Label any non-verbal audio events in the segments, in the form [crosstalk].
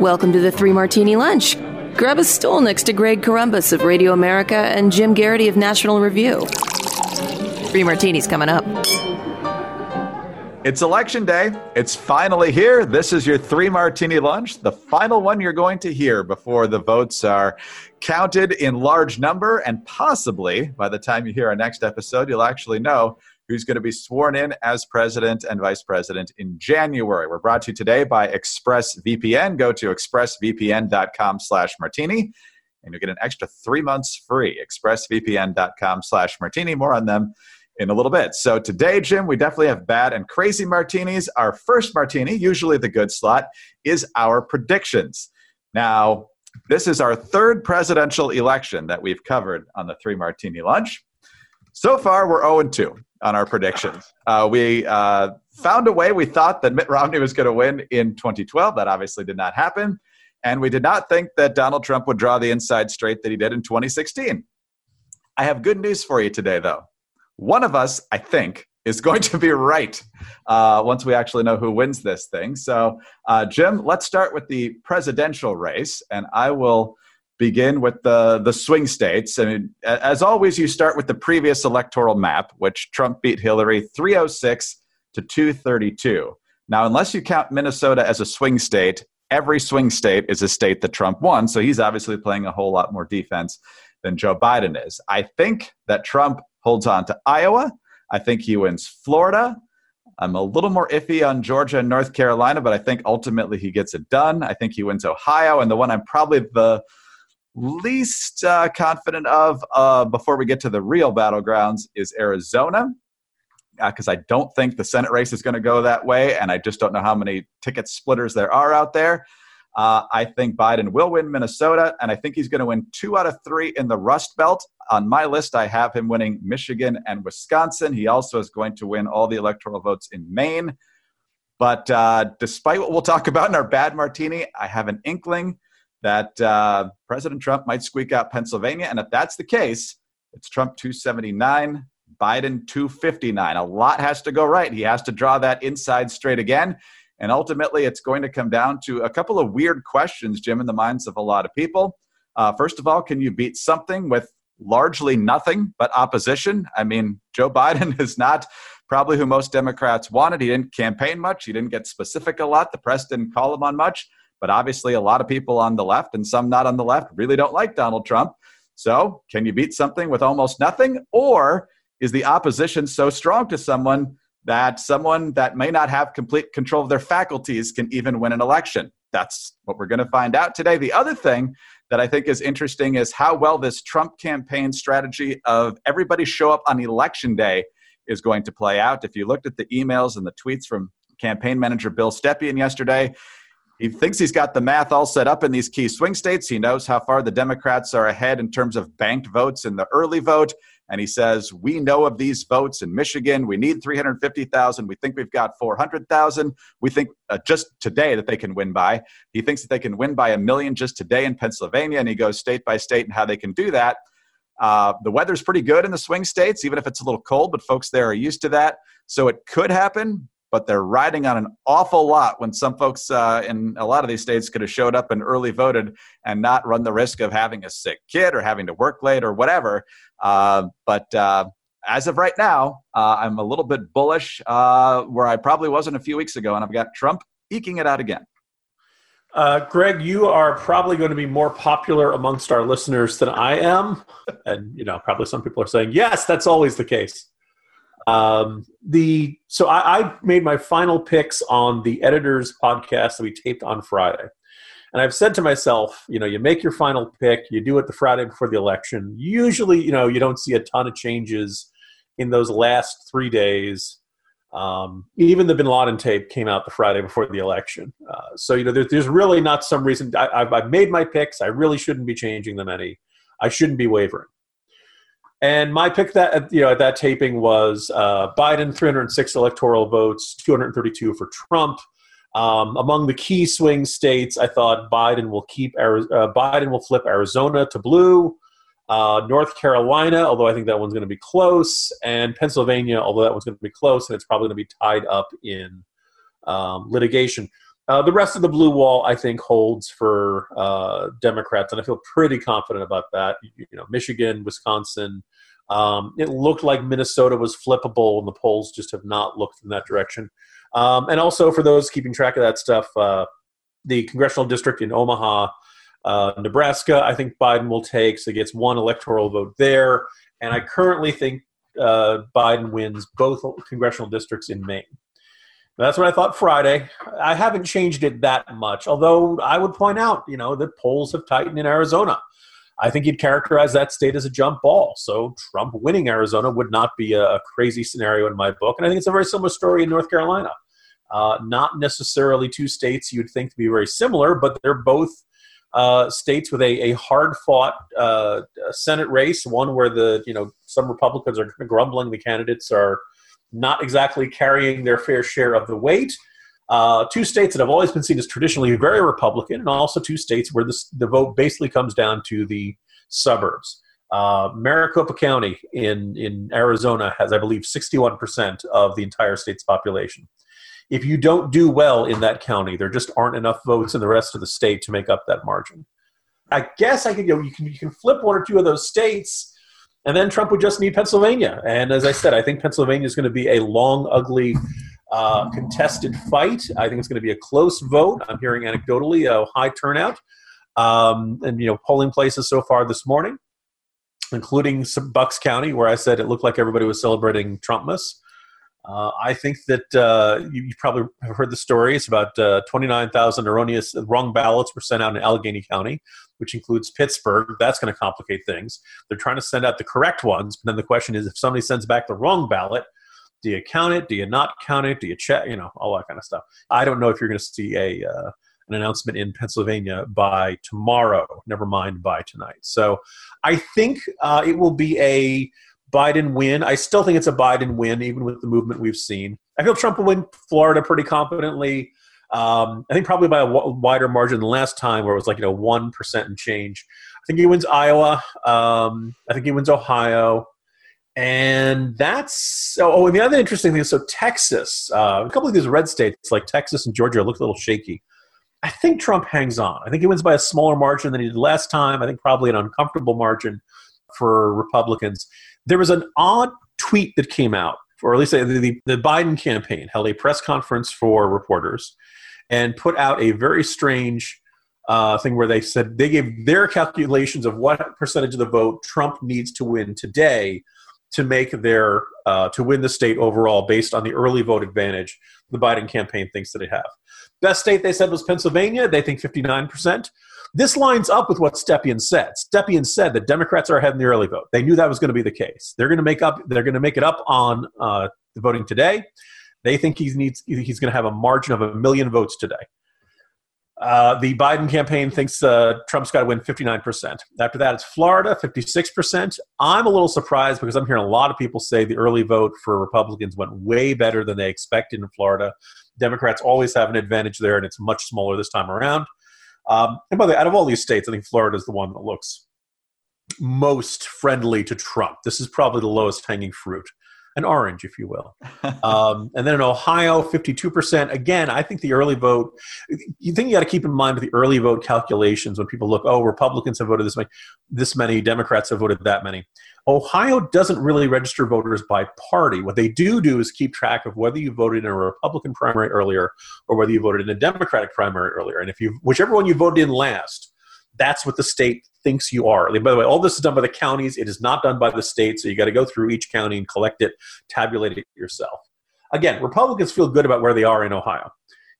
Welcome to the Three Martini Lunch. Grab a stool next to Greg Corombos of Radio America and Jim Geraghty of National Review. Three martinis coming up. It's election day. It's finally here. This is your three martini lunch, the final one you're going to hear before the votes are counted in large number. And possibly by the time you hear our next episode, you'll actually know who's going to be sworn in as president and vice president in January. We're brought to you today by ExpressVPN. Go to expressvpn.com slash martini and you'll get an extra three months free. expressvpn.com slash martini. More on them in a little bit. So today, Jim, we definitely have bad and crazy martinis. Our first martini, usually the good slot, is our predictions. Now, this is our third presidential election that we've covered on the three martini lunch. So far, we're 0 2 on our predictions. Uh, we uh, found a way. We thought that Mitt Romney was going to win in 2012. That obviously did not happen. And we did not think that Donald Trump would draw the inside straight that he did in 2016. I have good news for you today, though. One of us, I think, is going to be right uh, once we actually know who wins this thing. So, uh, Jim, let's start with the presidential race, and I will begin with the the swing states. Mean, as always, you start with the previous electoral map, which Trump beat Hillary 306 to 232. Now, unless you count Minnesota as a swing state, every swing state is a state that Trump won. So he's obviously playing a whole lot more defense than Joe Biden is. I think that Trump holds on to Iowa. I think he wins Florida. I'm a little more iffy on Georgia and North Carolina, but I think ultimately he gets it done. I think he wins Ohio. And the one I'm probably the least uh, confident of uh, before we get to the real battlegrounds is Arizona, because uh, I don't think the Senate race is going to go that way. And I just don't know how many ticket splitters there are out there. Uh, I think Biden will win Minnesota, and I think he's going to win two out of three in the Rust Belt. On my list, I have him winning Michigan and Wisconsin. He also is going to win all the electoral votes in Maine. But uh, despite what we'll talk about in our bad martini, I have an inkling that uh, President Trump might squeak out Pennsylvania. And if that's the case, it's Trump 279, Biden 259. A lot has to go right. He has to draw that inside straight again. And ultimately, it's going to come down to a couple of weird questions, Jim, in the minds of a lot of people. Uh, first of all, can you beat something with largely nothing but opposition? I mean, Joe Biden [laughs] is not probably who most Democrats wanted. He didn't campaign much, he didn't get specific a lot. The press didn't call him on much. But obviously, a lot of people on the left and some not on the left really don't like Donald Trump. So, can you beat something with almost nothing? Or is the opposition so strong to someone that someone that may not have complete control of their faculties can even win an election. That's what we're going to find out today. The other thing that I think is interesting is how well this Trump campaign strategy of everybody show up on election day is going to play out. If you looked at the emails and the tweets from campaign manager Bill Stepien yesterday, he thinks he's got the math all set up in these key swing states. He knows how far the Democrats are ahead in terms of banked votes in the early vote and he says, We know of these votes in Michigan. We need 350,000. We think we've got 400,000. We think uh, just today that they can win by. He thinks that they can win by a million just today in Pennsylvania, and he goes state by state and how they can do that. Uh, the weather's pretty good in the swing states, even if it's a little cold, but folks there are used to that. So it could happen, but they're riding on an awful lot when some folks uh, in a lot of these states could have showed up and early voted and not run the risk of having a sick kid or having to work late or whatever. Uh, but uh, as of right now, uh, I'm a little bit bullish uh, where I probably wasn't a few weeks ago, and I've got Trump eking it out again. Uh, Greg, you are probably going to be more popular amongst our listeners than I am, and you know probably some people are saying yes, that's always the case. Um, the so I, I made my final picks on the editors podcast that we taped on Friday. And I've said to myself, you know, you make your final pick, you do it the Friday before the election. Usually, you know, you don't see a ton of changes in those last three days. Um, even the Bin Laden tape came out the Friday before the election. Uh, so, you know, there, there's really not some reason. I, have made my picks. I really shouldn't be changing them any. I shouldn't be wavering. And my pick that you know at that taping was uh, Biden 306 electoral votes, 232 for Trump. Um, among the key swing states, I thought Biden will keep uh, Biden will flip Arizona to blue, uh, North Carolina, although I think that one's going to be close, and Pennsylvania, although that one's going to be close, and it's probably going to be tied up in um, litigation. Uh, the rest of the blue wall, I think, holds for uh, Democrats, and I feel pretty confident about that. You know, Michigan, Wisconsin. Um, it looked like Minnesota was flippable, and the polls just have not looked in that direction. Um, and also, for those keeping track of that stuff, uh, the congressional district in Omaha, uh, Nebraska, I think Biden will take, so he gets one electoral vote there. And I currently think uh, Biden wins both congressional districts in Maine. That's what I thought Friday. I haven't changed it that much, although I would point out, you know, that polls have tightened in Arizona. I think you'd characterize that state as a jump ball. So Trump winning Arizona would not be a crazy scenario in my book. And I think it's a very similar story in North Carolina. Uh, not necessarily two states you'd think to be very similar, but they're both uh, states with a, a hard fought uh, Senate race, one where the you know some Republicans are grumbling the candidates are not exactly carrying their fair share of the weight. Uh, two states that have always been seen as traditionally very Republican, and also two states where this, the vote basically comes down to the suburbs. Uh, Maricopa County in, in Arizona has, I believe, 61% of the entire state's population if you don't do well in that county, there just aren't enough votes in the rest of the state to make up that margin. I guess I could you, know, you can you can flip one or two of those states, and then Trump would just need Pennsylvania. And as I said, I think Pennsylvania is going to be a long, ugly, uh, contested fight. I think it's going to be a close vote. I'm hearing anecdotally a high turnout, um, and you know polling places so far this morning, including Bucks County, where I said it looked like everybody was celebrating Trumpmas. Uh, I think that uh, you, you, probably have heard the stories about uh, 29,000 erroneous wrong ballots were sent out in Allegheny County, which includes Pittsburgh. That's going to complicate things. They're trying to send out the correct ones, but then the question is if somebody sends back the wrong ballot, do you count it? Do you not count it? Do you check? You know, all that kind of stuff. I don't know if you're going to see a uh, an announcement in Pennsylvania by tomorrow. Never mind by tonight. So I think uh, it will be a Biden win. I still think it's a Biden win, even with the movement we've seen. I feel Trump will win Florida pretty confidently. Um, I think probably by a w- wider margin than last time, where it was like you know one percent and change. I think he wins Iowa. Um, I think he wins Ohio, and that's oh. And the other interesting thing is so Texas. Uh, a couple of these red states like Texas and Georgia look a little shaky. I think Trump hangs on. I think he wins by a smaller margin than he did last time. I think probably an uncomfortable margin for Republicans. There was an odd tweet that came out, or at least the, the, the Biden campaign held a press conference for reporters and put out a very strange uh, thing where they said they gave their calculations of what percentage of the vote Trump needs to win today to make their uh, to win the state overall based on the early vote advantage the Biden campaign thinks that they have. Best state they said was Pennsylvania. They think 59%. This lines up with what Stepien said. Stepien said that Democrats are ahead in the early vote. They knew that was going to be the case. They're going to make up. They're going to make it up on uh, the voting today. They think he needs. He's going to have a margin of a million votes today. Uh, the Biden campaign thinks uh, Trump's got to win 59%. After that, it's Florida, 56%. I'm a little surprised because I'm hearing a lot of people say the early vote for Republicans went way better than they expected in Florida. Democrats always have an advantage there, and it's much smaller this time around. Um, and by the way, out of all these states, I think Florida is the one that looks most friendly to Trump. This is probably the lowest hanging fruit, an orange, if you will. um, and then in Ohio, 52%. Again, I think the early vote, you think you got to keep in mind the early vote calculations when people look, oh, Republicans have voted this many, this many, Democrats have voted that many. Ohio doesn't really register voters by party. What they do do is keep track of whether you voted in a Republican primary earlier or whether you voted in a Democratic primary earlier. And if you, whichever one you voted in last, that's what the state thinks you are. By the way, all this is done by the counties. It is not done by the state, so you got to go through each county and collect it, tabulate it yourself. Again, Republicans feel good about where they are in Ohio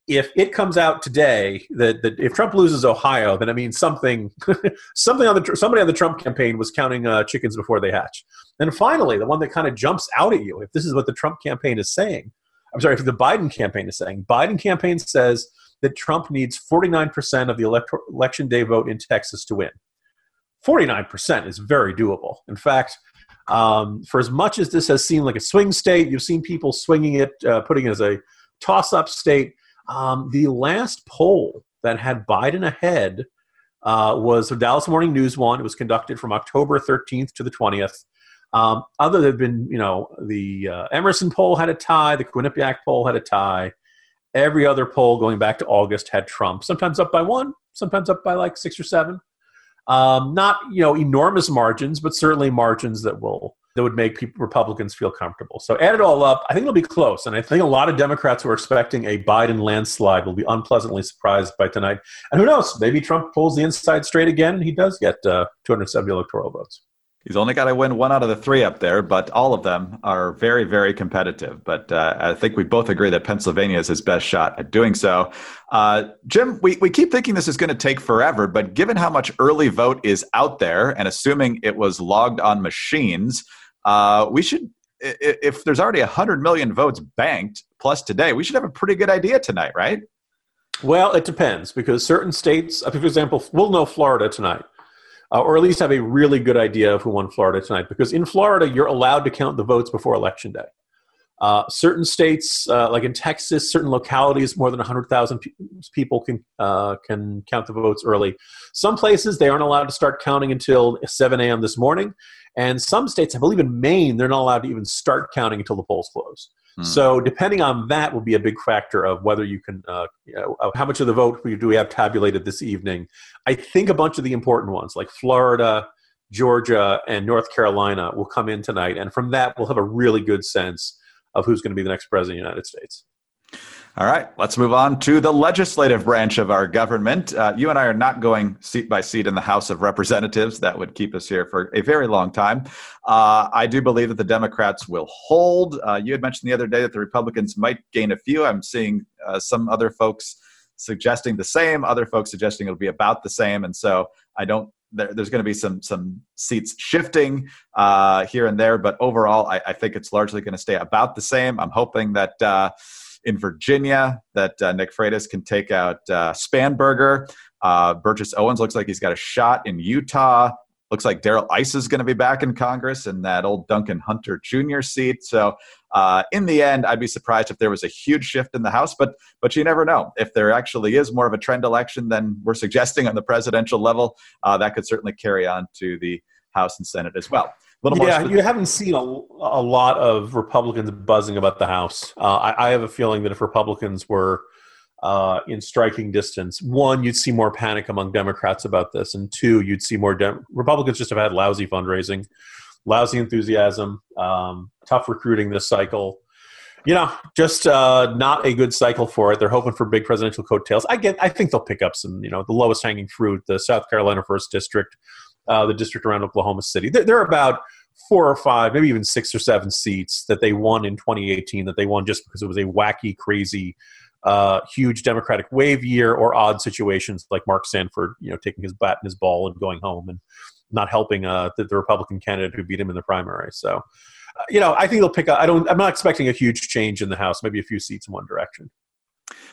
if it comes out today that, that if Trump loses Ohio, then it means something [laughs] something on the somebody on the Trump campaign was counting uh, chickens before they hatch. And finally, the one that kind of jumps out at you, if this is what the Trump campaign is saying, I'm sorry, if the Biden campaign is saying, Biden campaign says that Trump needs 49% of the election day vote in Texas to win. 49% is very doable. In fact, um, for as much as this has seemed like a swing state, you've seen people swinging it, uh, putting it as a toss-up state um, the last poll that had Biden ahead uh, was the Dallas Morning News one. It was conducted from October 13th to the 20th. Um, other than been, you know, the uh, Emerson poll had a tie, the Quinnipiac poll had a tie, Every other poll going back to August had Trump, sometimes up by one, sometimes up by like six or seven. Um, not you know enormous margins, but certainly margins that will that would make people, Republicans feel comfortable. So add it all up, I think it'll be close, and I think a lot of Democrats who are expecting a Biden landslide will be unpleasantly surprised by tonight. And who knows? Maybe Trump pulls the inside straight again, he does get uh, 270 electoral votes. He's only got to win one out of the three up there, but all of them are very, very competitive. But uh, I think we both agree that Pennsylvania is his best shot at doing so. Uh, Jim, we, we keep thinking this is going to take forever, but given how much early vote is out there and assuming it was logged on machines, uh, we should, if there's already 100 million votes banked plus today, we should have a pretty good idea tonight, right? Well, it depends because certain states, uh, for example, we'll know Florida tonight uh, or at least have a really good idea of who won Florida tonight. Because in Florida, you're allowed to count the votes before Election Day. Uh, certain states, uh, like in Texas, certain localities, more than 100,000 pe- people can uh, can count the votes early. Some places they aren't allowed to start counting until 7 a.m. this morning, and some states, I believe in Maine, they're not allowed to even start counting until the polls close. Hmm. So depending on that will be a big factor of whether you can, uh, you know, how much of the vote do we have tabulated this evening. I think a bunch of the important ones like Florida, Georgia, and North Carolina will come in tonight, and from that we'll have a really good sense of who's going to be the next president of the United States. All right, let's move on to the legislative branch of our government. Uh, you and I are not going seat by seat in the House of Representatives. That would keep us here for a very long time. Uh, I do believe that the Democrats will hold. Uh, you had mentioned the other day that the Republicans might gain a few. I'm seeing uh, some other folks suggesting the same, other folks suggesting it'll be about the same. And so I don't there's going to be some some seats shifting uh, here and there, but overall, I, I think it's largely going to stay about the same. I'm hoping that uh, in Virginia that uh, Nick Freitas can take out uh, Spanberger. Uh, Burgess Owens looks like he's got a shot in Utah. Looks like Darrell Issa is going to be back in Congress in that old Duncan Hunter Jr. seat. So uh, in the end, I'd be surprised if there was a huge shift in the House, but but you never know. If there actually is more of a trend election than we're suggesting on the presidential level, uh, that could certainly carry on to the House and Senate as well little yeah, you haven't seen a, a lot of Republicans buzzing about the House. Uh, I, I, have a feeling that if Republicans were uh, in striking distance, one, you'd see more panic among Democrats about this, and two, you'd see more Dem- Republicans just have had lousy fundraising, lousy enthusiasm, um, tough recruiting this cycle. You know, just uh, not a good cycle for it. They're hoping for big presidential coattails. I get. I think they'll pick up some. You know, the lowest hanging fruit, the South Carolina first district uh, the district around Oklahoma City. There, there, are about four or five, maybe even six or seven seats that they won in 2018 that they won just because it was a wacky, crazy, uh, huge Democratic wave year or odd situations like Mark Sanford, you know, taking his bat and his ball and going home and not helping uh, the, the, Republican candidate who beat him in the primary. So, uh, you know, I think they'll pick up. I don't. I'm not expecting a huge change in the House. Maybe a few seats in one direction.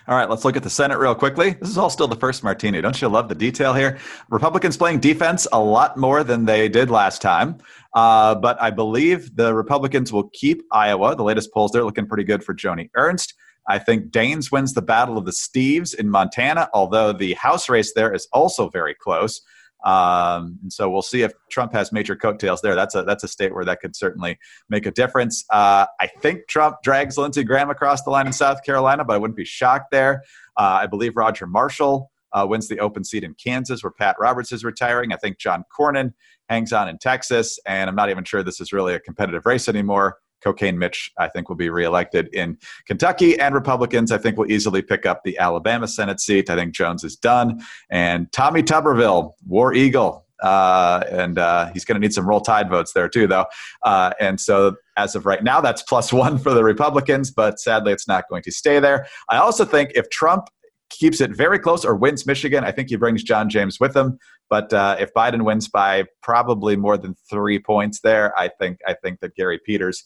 All right, let's look at the Senate real quickly. This is all still the first martini. Don't you love the detail here? Republicans playing defense a lot more than they did last time. Uh, but I believe the Republicans will keep Iowa. The latest polls, they're looking pretty good for Joni Ernst. I think Daines wins the Battle of the Steves in Montana, although the House race there is also very close. Um, and so we'll see if Trump has major coattails there. That's a that's a state where that could certainly make a difference. Uh, I think Trump drags Lindsey Graham across the line in South Carolina, but I wouldn't be shocked there. Uh, I believe Roger Marshall uh, wins the open seat in Kansas, where Pat Roberts is retiring. I think John Cornyn hangs on in Texas, and I'm not even sure this is really a competitive race anymore. Cocaine Mitch, I think, will be reelected in Kentucky, and Republicans, I think, will easily pick up the Alabama Senate seat. I think Jones is done, and Tommy Tuberville, War Eagle, uh, and uh, he's going to need some roll tide votes there too, though. Uh, and so, as of right now, that's plus one for the Republicans, but sadly, it's not going to stay there. I also think if Trump keeps it very close or wins Michigan, I think he brings John James with him. But uh, if Biden wins by probably more than three points there, I think I think that Gary Peters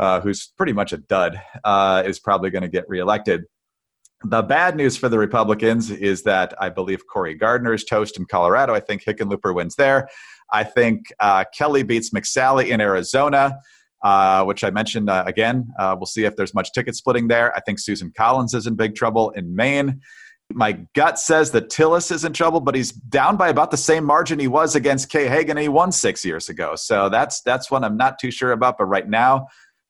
uh, who's pretty much a dud, uh, is probably going to get reelected. The bad news for the Republicans is that I believe Cory Gardner is toast in Colorado. I think Hickenlooper wins there. I think uh, Kelly beats McSally in Arizona, uh, which I mentioned uh, again. Uh, we'll see if there's much ticket splitting there. I think Susan Collins is in big trouble in Maine. My gut says that Tillis is in trouble, but he's down by about the same margin he was against Kay Hagan. He won six years ago, so that's that's one I'm not too sure about. But right now,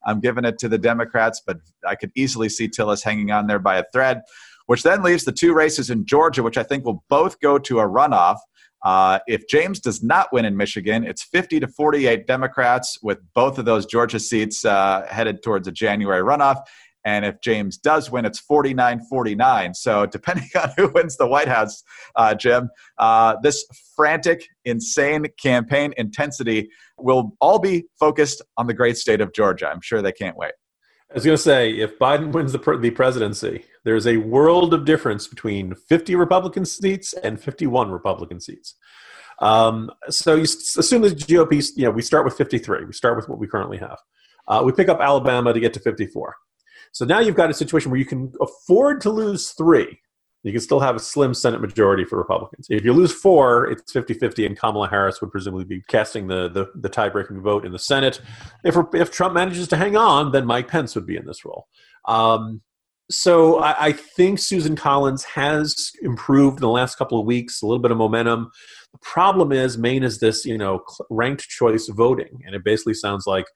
I'm giving it to the Democrats, but I could easily see Tillis hanging on there by a thread, which then leaves the two races in Georgia, which I think will both go to a runoff. Uh, if James does not win in Michigan, it's 50 to 48 Democrats, with both of those Georgia seats uh, headed towards a January runoff. And if James does win, it's 49 49. So, depending [laughs] on who wins the White House, uh, Jim, uh, this frantic, insane campaign intensity will all be focused on the great state of Georgia. I'm sure they can't wait. I was going to say, if Biden [laughs] wins the, the presidency, there's a world of difference between 50 Republican seats and 51 Republican seats. Um, so you assume the GOP, you know, we start with 53. We start with what we currently have. Uh, we pick up Alabama to get to 54. So now you've got a situation where you can afford to lose three. You can still have a slim Senate majority for Republicans. If you lose four, it's 50 50, and Kamala Harris would presumably be casting the, the, the tie breaking vote in the Senate. If, if Trump manages to hang on, then Mike Pence would be in this role. Um, so I, I, think Susan Collins has improved in the last couple of weeks, a little bit of momentum. The problem is Maine is this, you know, ranked choice voting, and it basically sounds like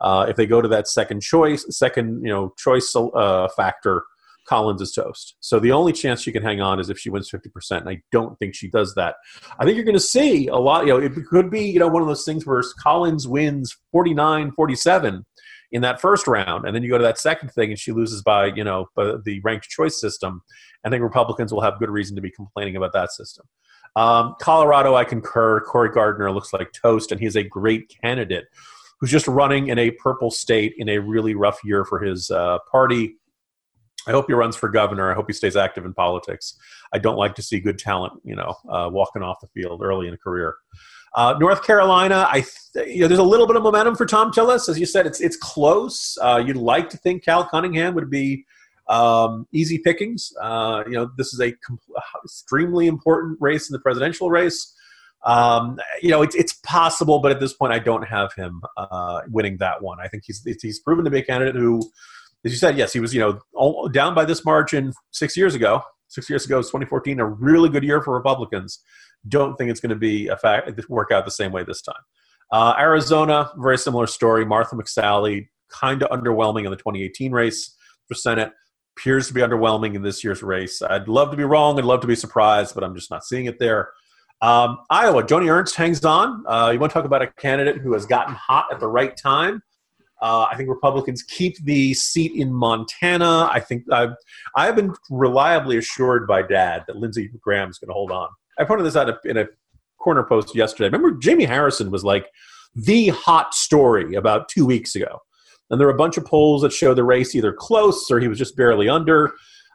uh, if they go to that second choice, second you know choice uh, factor, Collins is toast. So the only chance she can hang on is if she wins 50%. And I don't think she does that. I think you're going to see a lot, you know, it could be, you know, one of those things where Collins wins 49 47 in that first round. And then you go to that second thing and she loses by, you know, the ranked choice system. I think Republicans will have good reason to be complaining about that system. Um, Colorado, I concur. Cory Gardner looks like toast, and he's a great candidate who's just running in a purple state in a really rough year for his uh, party. I hope he runs for governor. I hope he stays active in politics. I don't like to see good talent, you know, uh, walking off the field early in a career. Uh, North Carolina, I th- you know, there's a little bit of momentum for Thom Tillis. As you said, it's it's close. Uh, you'd like to think Cal Cunningham would be um, easy pickings. Uh, you know, this is a extremely important race in the presidential race. Um, you know, it's, it's possible, but at this point, I don't have him uh, winning that one. I think he's he's proven to be a candidate who, as you said, yes, he was you know down by this margin six years ago. Six years ago, 2014, a really good year for Republicans. Don't think it's going to be a fact work out the same way this time. Uh, Arizona, very similar story. Martha McSally, kind of underwhelming in the 2018 race for Senate. Appears to be underwhelming in this year's race. I'd love to be wrong. I'd love to be surprised, but I'm just not seeing it there. Um, Iowa, Joni Ernst hangs on. Uh, you want to talk about a candidate who has gotten hot at the right time? Uh, I think Republicans keep the seat in Montana. I think I've, I've been reliably assured by Dad that Lindsey Graham is going to hold on. I pointed this out in a corner post yesterday. Remember, Jamie Harrison was like the hot story about two weeks ago. And there were a bunch of polls that show the race either close or he was just barely under.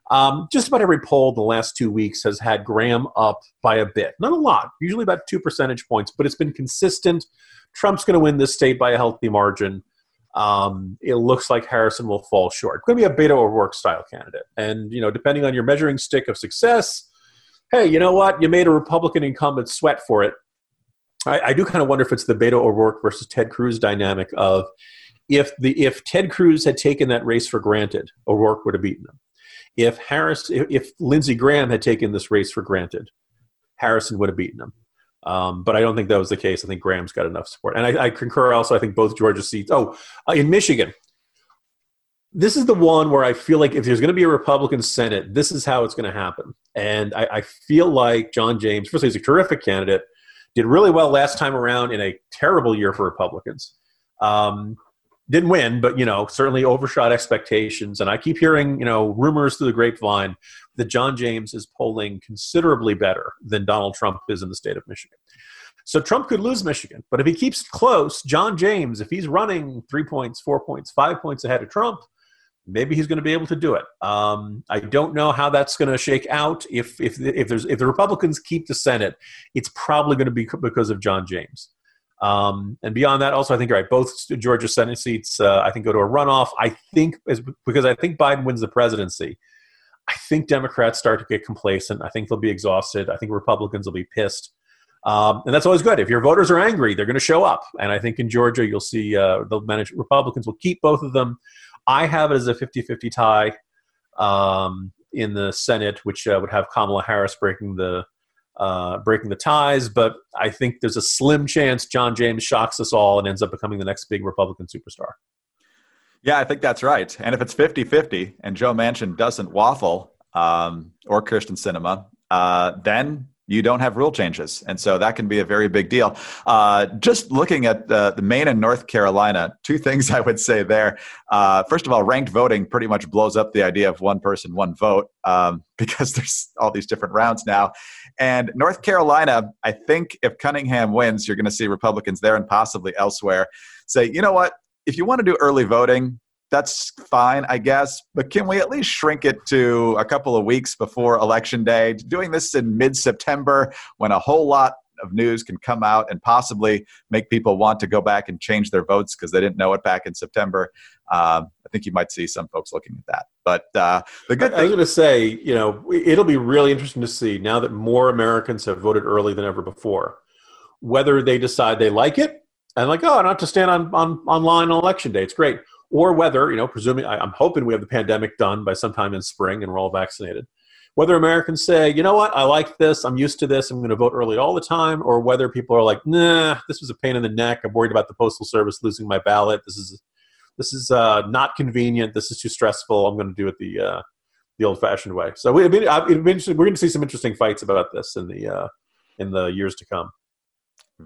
Um, just about every poll the last two weeks has had Graham up by a bit. Not a lot, usually about two percentage points, but it's been consistent. Trump's going to win this state by a healthy margin. Um, it looks like Harrison will fall short. Could be a Beto O'Rourke style candidate. And, you know, depending on your measuring stick of success, hey, you know what? You made a Republican incumbent sweat for it. I, I do kind of wonder if it's the Beto O'Rourke versus Ted Cruz dynamic of if the if Ted Cruz had taken that race for granted, O'Rourke would have beaten him. If Harris, if, Lindsey Graham had taken this race for granted, Harrison would have beaten him. Um, but I don't think that was the case. I think Graham's got enough support, and I, I concur. Also, I think both Georgia seats. Oh, uh, in Michigan, this is the one where I feel like if there's going to be a Republican Senate, this is how it's going to happen. And I, I feel like John James, first, he's a terrific candidate, did really well last time around in a terrible year for Republicans. Um, didn't win, but you know certainly overshot expectations. And I keep hearing you know rumors through the grapevine that John James is polling considerably better than Donald Trump is in the state of Michigan. So Trump could lose Michigan, but if he keeps close, John James, if he's running three points, four points, five points ahead of Trump, maybe he's going to be able to do it. Um, I don't know how that's going to shake out. If if if there's if the Republicans keep the Senate, it's probably going to be because of John James. Um, and beyond that, also, I think, you're right, both Georgia Senate seats, uh, I think, go to a runoff. I think, as, because I think Biden wins the presidency, I think Democrats start to get complacent. I think they'll be exhausted. I think Republicans will be pissed. Um, and that's always good. If your voters are angry, they're going to show up. And I think in Georgia, you'll see uh, they'll manage, Republicans will keep both of them. I have it as a 50 50 tie um, in the Senate, which uh, would have Kamala Harris breaking the uh, breaking the ties. But I think there's a slim chance John James shocks us all and ends up becoming the next big Republican superstar. Yeah, I think that's right. And if it's 50 50 and Joe Manchin doesn't waffle um, or Kyrsten Sinema, uh, then you don't have rule changes. And so that can be a very big deal. Uh, just looking at the, the, Maine and North Carolina, two things [laughs] I would say there. Uh, first of all, ranked voting pretty much blows up the idea of one person, one vote um, [laughs] because there's all these different rounds now. And North Carolina, I think if Cunningham wins, you're going to see Republicans there and possibly elsewhere say, you know what? If you want to do early voting, that's fine, I guess. But can we at least shrink it to a couple of weeks before election day? Doing this in mid September when a whole lot of news can come out and possibly make people want to go back and change their votes because they didn't know it back in September. Um, I think you might see some folks looking at that. But uh, the good thing. I was going to say, you know, it'll be really interesting to see now that more Americans have voted early than ever before, whether they decide they like it and like, oh, I don't have to stand on, on online on election day. It's great or whether, you know, presuming I, am hoping we have the pandemic done by sometime in spring and we're all vaccinated. Whether Americans say, you know what, I like this, I'm used to this, I'm going to vote early all the time, or whether people are like, nah, this was a pain in the neck. I'm worried about the postal service losing my ballot. This is this is uh, not convenient. This is too stressful. I'm going to do it the uh, the old-fashioned way. So we, we're going to see some interesting fights about this in the uh, in the years to come.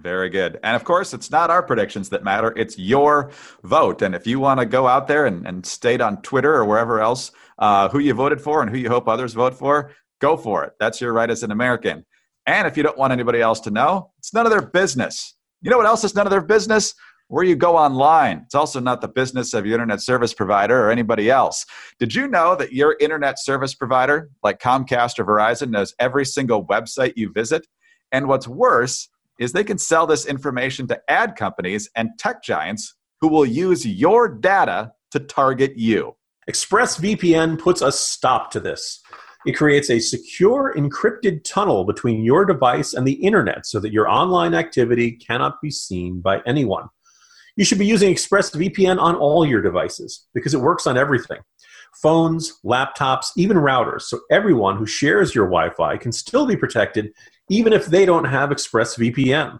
Very good. And of course, it's not our predictions that matter, it's your vote. And if you want to go out there and, and state on Twitter or wherever else uh, who you voted for and who you hope others vote for, go for it. That's your right as an American. And if you don't want anybody else to know, it's none of their business. You know what else is none of their business? Where you go online. It's also not the business of your internet service provider or anybody else. Did you know that your internet service provider, like Comcast or Verizon, knows every single website you visit? And what's worse, is they can sell this information to ad companies and tech giants who will use your data to target you. ExpressVPN puts a stop to this. It creates a secure encrypted tunnel between your device and the internet so that your online activity cannot be seen by anyone. You should be using ExpressVPN on all your devices because it works on everything phones, laptops, even routers. So everyone who shares your Wi Fi can still be protected even if they don't have ExpressVPN.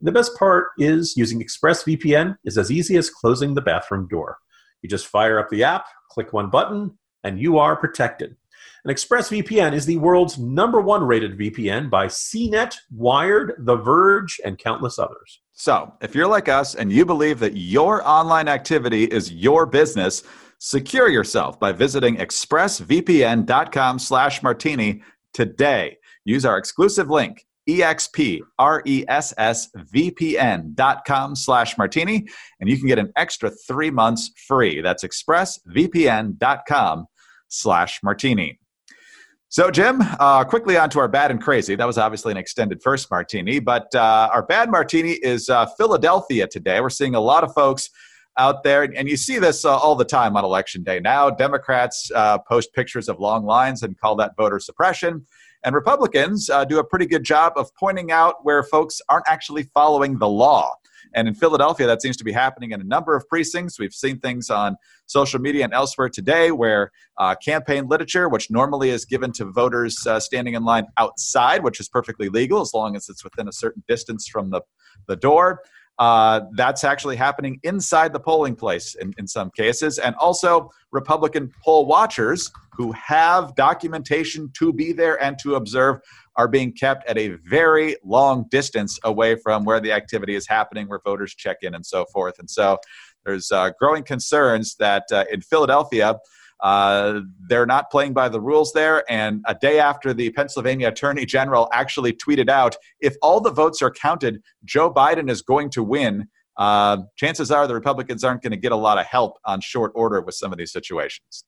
The best part is using ExpressVPN is as easy as closing the bathroom door. You just fire up the app, click one button, and you are protected. And ExpressVPN is the world's number one rated VPN by CNET, Wired, The Verge, and countless others. So, if you're like us and you believe that your online activity is your business, secure yourself by visiting expressvpn.com/martini today. Use our exclusive link, expressvpn.com slash martini, and you can get an extra three months free. That's expressvpn.com slash martini. So, Jim, uh, quickly on to our bad and crazy. That was obviously an extended first martini, but uh, our bad martini is uh, Philadelphia today. We're seeing a lot of folks out there, and you see this uh, all the time on election day now. Democrats uh, post pictures of long lines and call that voter suppression. And Republicans uh, do a pretty good job of pointing out where folks aren't actually following the law. And in Philadelphia, that seems to be happening in a number of precincts. We've seen things on social media and elsewhere today where uh, campaign literature, which normally is given to voters uh, standing in line outside, which is perfectly legal as long as it's within a certain distance from the, the door, uh, that's actually happening inside the polling place in, in some cases. And also, Republican poll watchers who have documentation to be there and to observe are being kept at a very long distance away from where the activity is happening, where voters check in, and so forth. And so, there's uh, growing concerns that uh, in Philadelphia, uh, they're not playing by the rules there. And a day after the Pennsylvania Attorney General actually tweeted out, if all the votes are counted, Joe Biden is going to win. Uh, chances are the Republicans aren't going to get a lot of help on short order with some of these situations.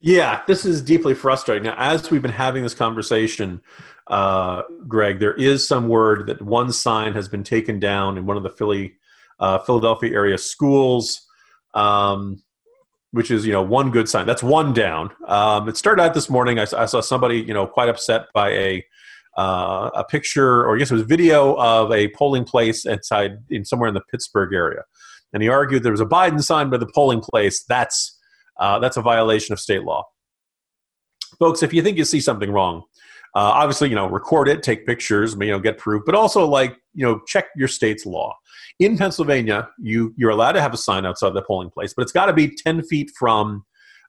Yeah, this is deeply frustrating. Now, as we've been having this conversation, uh, Greg, there is some word that one sign has been taken down in one of the Philly, uh, Philadelphia area schools. Um, which is you know one good sign. That's one down. Um, it started out this morning. I, I, saw somebody you know quite upset by a uh, a picture, or I guess it was video of a polling place inside in somewhere in the Pittsburgh area, and he argued there was a Biden sign by the polling place. That's uh, that's a violation of state law, folks. If you think you see something wrong, Uh, obviously, you know, record it, take pictures, you know, get proof, but also like, you know, check your state's law. In Pennsylvania, you you're allowed to have a sign outside the polling place, but it's got to be 10 feet from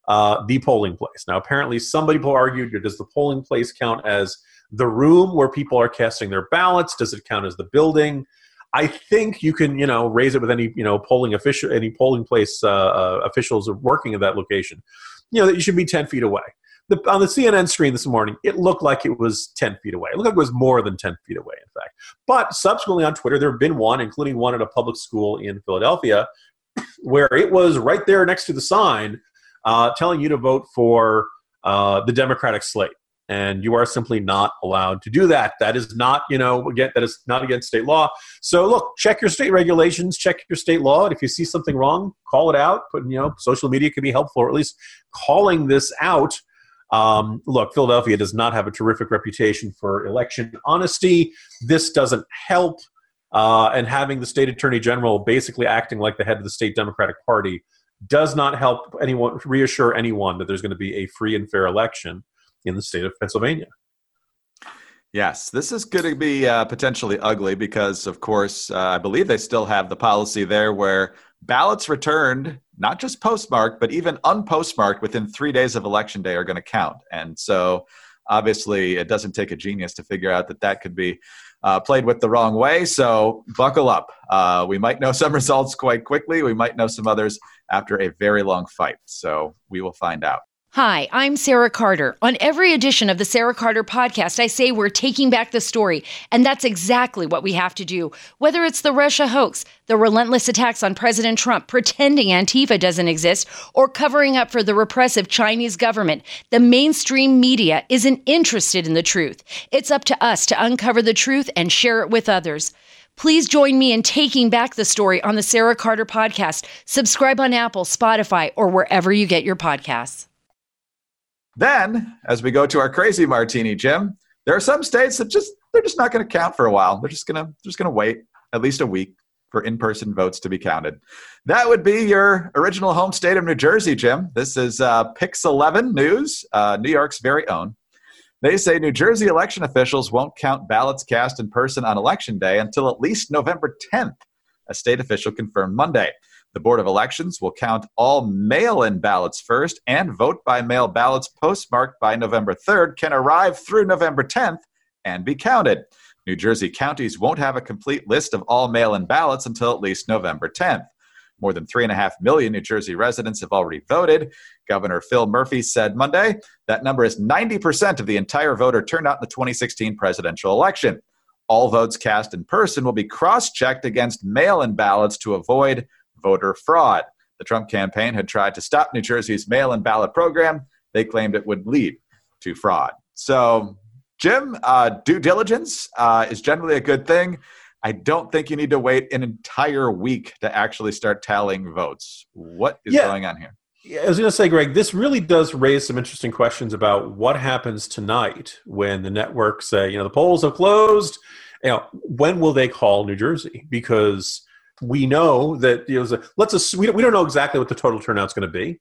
uh, the polling place. Now, apparently, some people argued, does the polling place count as the room where people are casting their ballots? Does it count as the building? I think you can, you know, raise it with any, you know, polling official, any polling place uh, uh, officials working at that location. You know that you should be ten feet away. The, on the CNN screen this morning, it looked like it was 10 feet away. It looked like it was more than 10 feet away, in fact. But subsequently on Twitter, there have been one, including one at a public school in Philadelphia, [clears throat] where it was right there next to the sign uh, telling you to vote for uh, the Democratic slate. And you are simply not allowed to do that. That is not you know again that is not against state law. So look check your state regulations check your state law. And if you see something wrong call it out. But you know social media can be helpful or at least calling this out um, look philadelphia does not have a terrific reputation for election honesty this doesn't help uh, and having the state attorney general basically acting like the head of the state democratic party does not help anyone reassure anyone that there's going to be a free and fair election in the state of Pennsylvania. Yes, this is going to be uh, potentially ugly because, of course, uh, I believe they still have the policy there where ballots returned, not just postmarked, but even unpostmarked within three days of election day are going to count. And so, obviously, it doesn't take a genius to figure out that that could be uh, played with the wrong way. So, buckle up. Uh, we might know some [laughs] results quite quickly. We might know some others after a very long fight. So, we will find out. Hi, I'm Sarah Carter. On every edition of the Sarah Carter podcast, I say we're taking back the story, and that's exactly what we have to do. Whether it's the Russia hoax, the relentless attacks on President Trump, pretending Antifa doesn't exist, or covering up for the repressive Chinese government, the mainstream media isn't interested in the truth. It's up to us to uncover the truth and share it with others. Please join me in taking back the story on the Sarah Carter podcast. Subscribe on Apple, Spotify, or wherever you get your podcasts. Then, as we go to our crazy martini, Jim, there are some states that just they're just not going to count for a while. They're just gonna just gonna wait at least a week for in-person votes to be counted. That would be your original home state of New Jersey, Jim. This is uh, Pix 11 News, uh, New York's very own. They say New Jersey election officials won't count ballots cast in person on election day until at least November 10th, a state official confirmed Monday. The Board of Elections will count all mail in ballots first, and vote by mail ballots postmarked by November 3rd can arrive through November 10th and be counted. New Jersey counties won't have a complete list of all mail in ballots until at least November 10th. More than 3.5 million New Jersey residents have already voted. Governor Phil Murphy said Monday that number is 90% of the entire voter turnout in the 2016 presidential election. All votes cast in person will be cross checked against mail in ballots to avoid voter fraud. The Trump campaign had tried to stop New Jersey's mail in ballot program. They claimed it would lead to fraud. So, Jim, uh, due diligence uh, is generally a good thing. I don't think you need to wait an entire week to actually start tallying votes. What is yeah. going on here? Yeah, I was going to say, Greg, this really does raise some interesting questions about what happens tonight when the networks say, you know, the polls have closed. You know, when will they call New Jersey? Because we know that you know, let's assume, we, don't, know exactly what the total turnout's going to be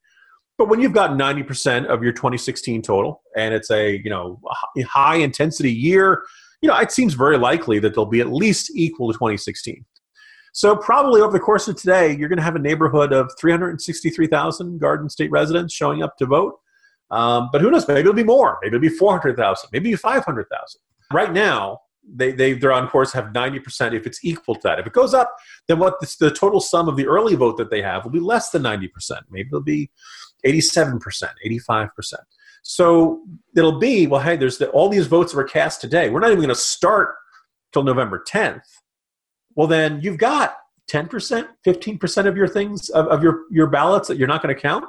but when you've got 90% of your 2016 total and it's a you know high intensity year you know it seems very likely that they'll be at least equal to 2016 so probably over the course of today you're going to have a neighborhood of 363000 garden state residents showing up to vote. Um, but who knows? Maybe it'll be more. Maybe it'll be 400000 maybe 500000 right now they, they they're on course have 90% if it's equal to that if it goes up then what this, the total sum of the early vote that they have will be less than 90% maybe it'll be 87% 85% so it'll be well hey there's the, all these votes that were cast today. We're not even going to start till november 10th well then you've got 10% 15% of your things of, of your your ballots that you're not going to count.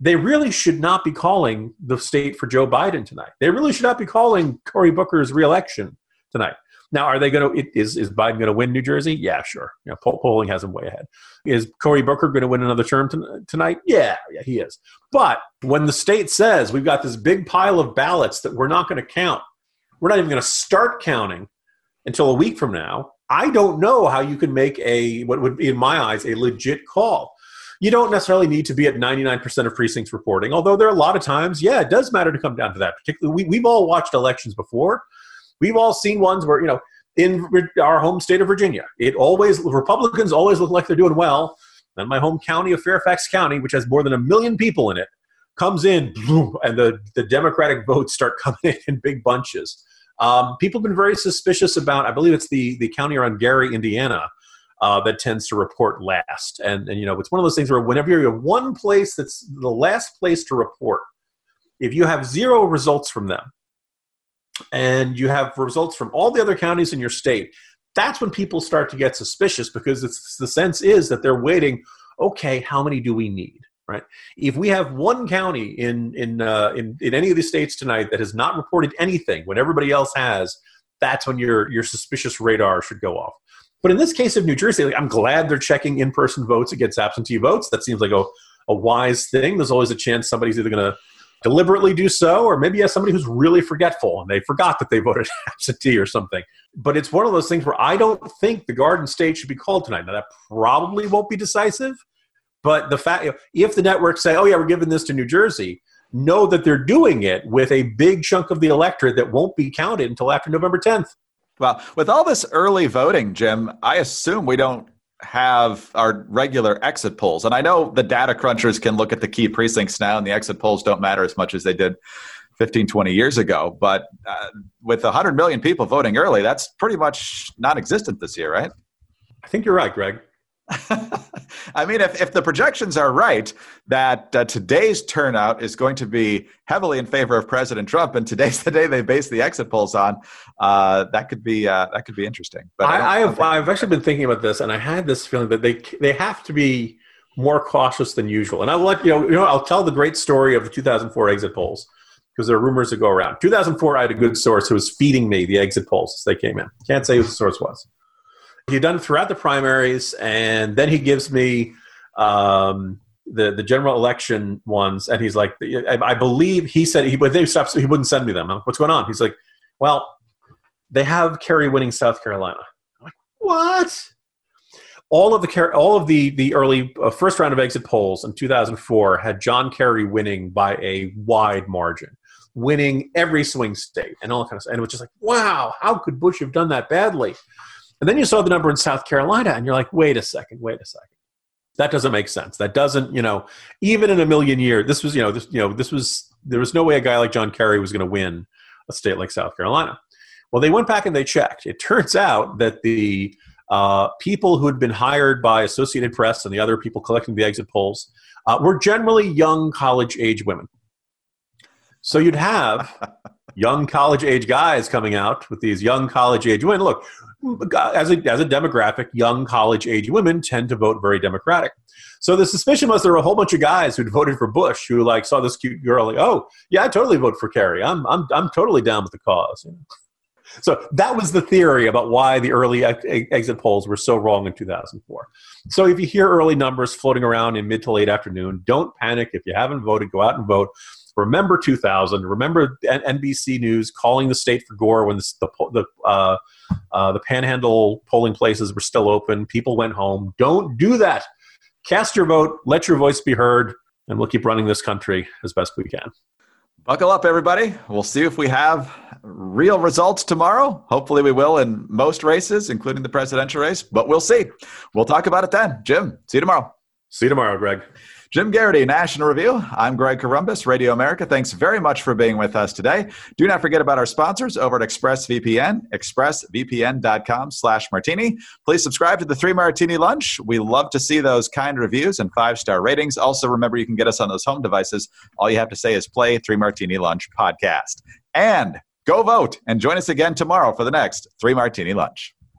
They really should not be calling the state for Joe Biden tonight. They really should not be calling Cory Booker's reelection tonight. Now, are they going to? Is is Biden going to win New Jersey? Yeah, sure. You know, poll, polling has him way ahead. Is Cory Booker going to win another term tonight? Yeah, yeah, he is. But when the state says we've got this big pile of ballots that we're not going to count, we're not even going to start counting until a week from now. I don't know how you can make a what would be in my eyes a legit call. you don't necessarily need to be at 99% of precincts reporting, although there are a lot of times, yeah, it does matter to come down to that. Particularly, we, we've all watched elections before. We've all seen ones where, you know, in our home state of Virginia, it always, Republicans always look like they're doing well. Then my home county of Fairfax County, which has more than a million people in it, comes in, and the, the Democratic votes start [laughs] coming in in big bunches. Um, people have been very suspicious about, I believe it's the, the county around Gary, Indiana, uh, that tends to report last. And, and, you know, it's one of those things where whenever you're one place that's the last place to report, if you have zero results from them and you have results from all the other counties in your state, that's when people start to get suspicious because the sense is that they're waiting, okay, how many do we need? Right. If we have one county in in, uh, in in any of the states tonight that has not reported anything when everybody else has, that's when your your suspicious radar should go off. But in this case of New Jersey, like, I'm glad they're checking in person votes against absentee votes. That seems like a, a wise thing. There's always a chance somebody's either going to deliberately do so, or maybe have somebody who's really forgetful and they forgot that they voted [laughs] absentee or something. But it's one of those things where I don't think the Garden State should be called tonight. Now, that probably won't be decisive, but the fact, if the networks say, oh, yeah, we're giving this to New Jersey, know that they're doing it with a big chunk of the electorate that won't be counted until after November 10th. Well, with all this early voting, Jim, I assume we don't have our regular exit polls. And I know the data crunchers can look at the key precincts now, and the exit polls don't matter as much as they did 15, 20 years ago. But uh, with 100 million people voting early, that's pretty much non existent this year, right? I think you're right, Greg. [laughs] I mean, if, if the projections are right that uh, today's turnout is going to be heavily in favor of President Trump, and today's [laughs] the day they base the exit polls on, uh, that could be uh, that could be interesting. But I, I have I've actually been thinking about this, and I had this feeling that they they have to be more cautious than usual. And I'll let you know, you know, I'll tell the great story of the 2004 exit polls because there are rumors that go around. 2004, I had a good source who was feeding me the exit polls as they came in. Can't say who the source was. He'd done throughout the primaries, and then he gives me um, the the general election ones, and he's like, I, I believe he said he, but they stopped, he wouldn't send me them. Like, What's going on? He's like, well, they have Kerry winning South Carolina. I'm like, what? All of the all of the the early uh, first round of exit polls in 2004 had John Kerry winning by a wide margin, winning every swing state and all kind of stuff. And it was just like, wow, how could Bush have done that badly? And then you saw the number in South Carolina, and you're like, wait a second, wait a second. That doesn't make sense. That doesn't, you know, even in a million years, this was, you know, this, you know, this was, there was no way a guy like John Kerry was going to win a state like South Carolina. Well, they went back and they checked. It turns out that the uh, people who had been hired by Associated Press and the other people collecting the exit polls uh, were generally young college age women. So you'd have [laughs] young college age guys coming out with these young college age women. Look, as a, as a demographic, young college age women tend to vote very Democratic. So the suspicion was there were a whole bunch of guys who'd voted for Bush who like saw this cute girl like, oh yeah, I totally vote for Kerry. I'm I'm I'm totally down with the cause. So that was the theory about why the early ex- exit polls were so wrong in 2004. So if you hear early numbers floating around in mid to late afternoon, don't panic. If you haven't voted, go out and vote. Remember 2000. Remember NBC News calling the state for Gore when the the, the, uh, uh, the Panhandle polling places were still open. People went home. Don't do that. Cast your vote. Let your voice be heard, and we'll keep running this country as best we can. Buckle up, everybody. We'll see if we have real results tomorrow. Hopefully, we will in most races, including the presidential race, but we'll see. We'll talk about it then. Jim, see you tomorrow. See you tomorrow, Greg. Jim Geraghty, National Review. I'm Greg Corombos, Radio America. Thanks very much for being with us today. Do not forget about our sponsors over at ExpressVPN, expressvpn.com slash martini. Please subscribe to the Three Martini Lunch. We love to see those kind reviews and five-star ratings. Also, remember you can get us on those home devices. All you have to say is play Three Martini Lunch podcast. And go vote and join us again tomorrow for the next Three Martini Lunch.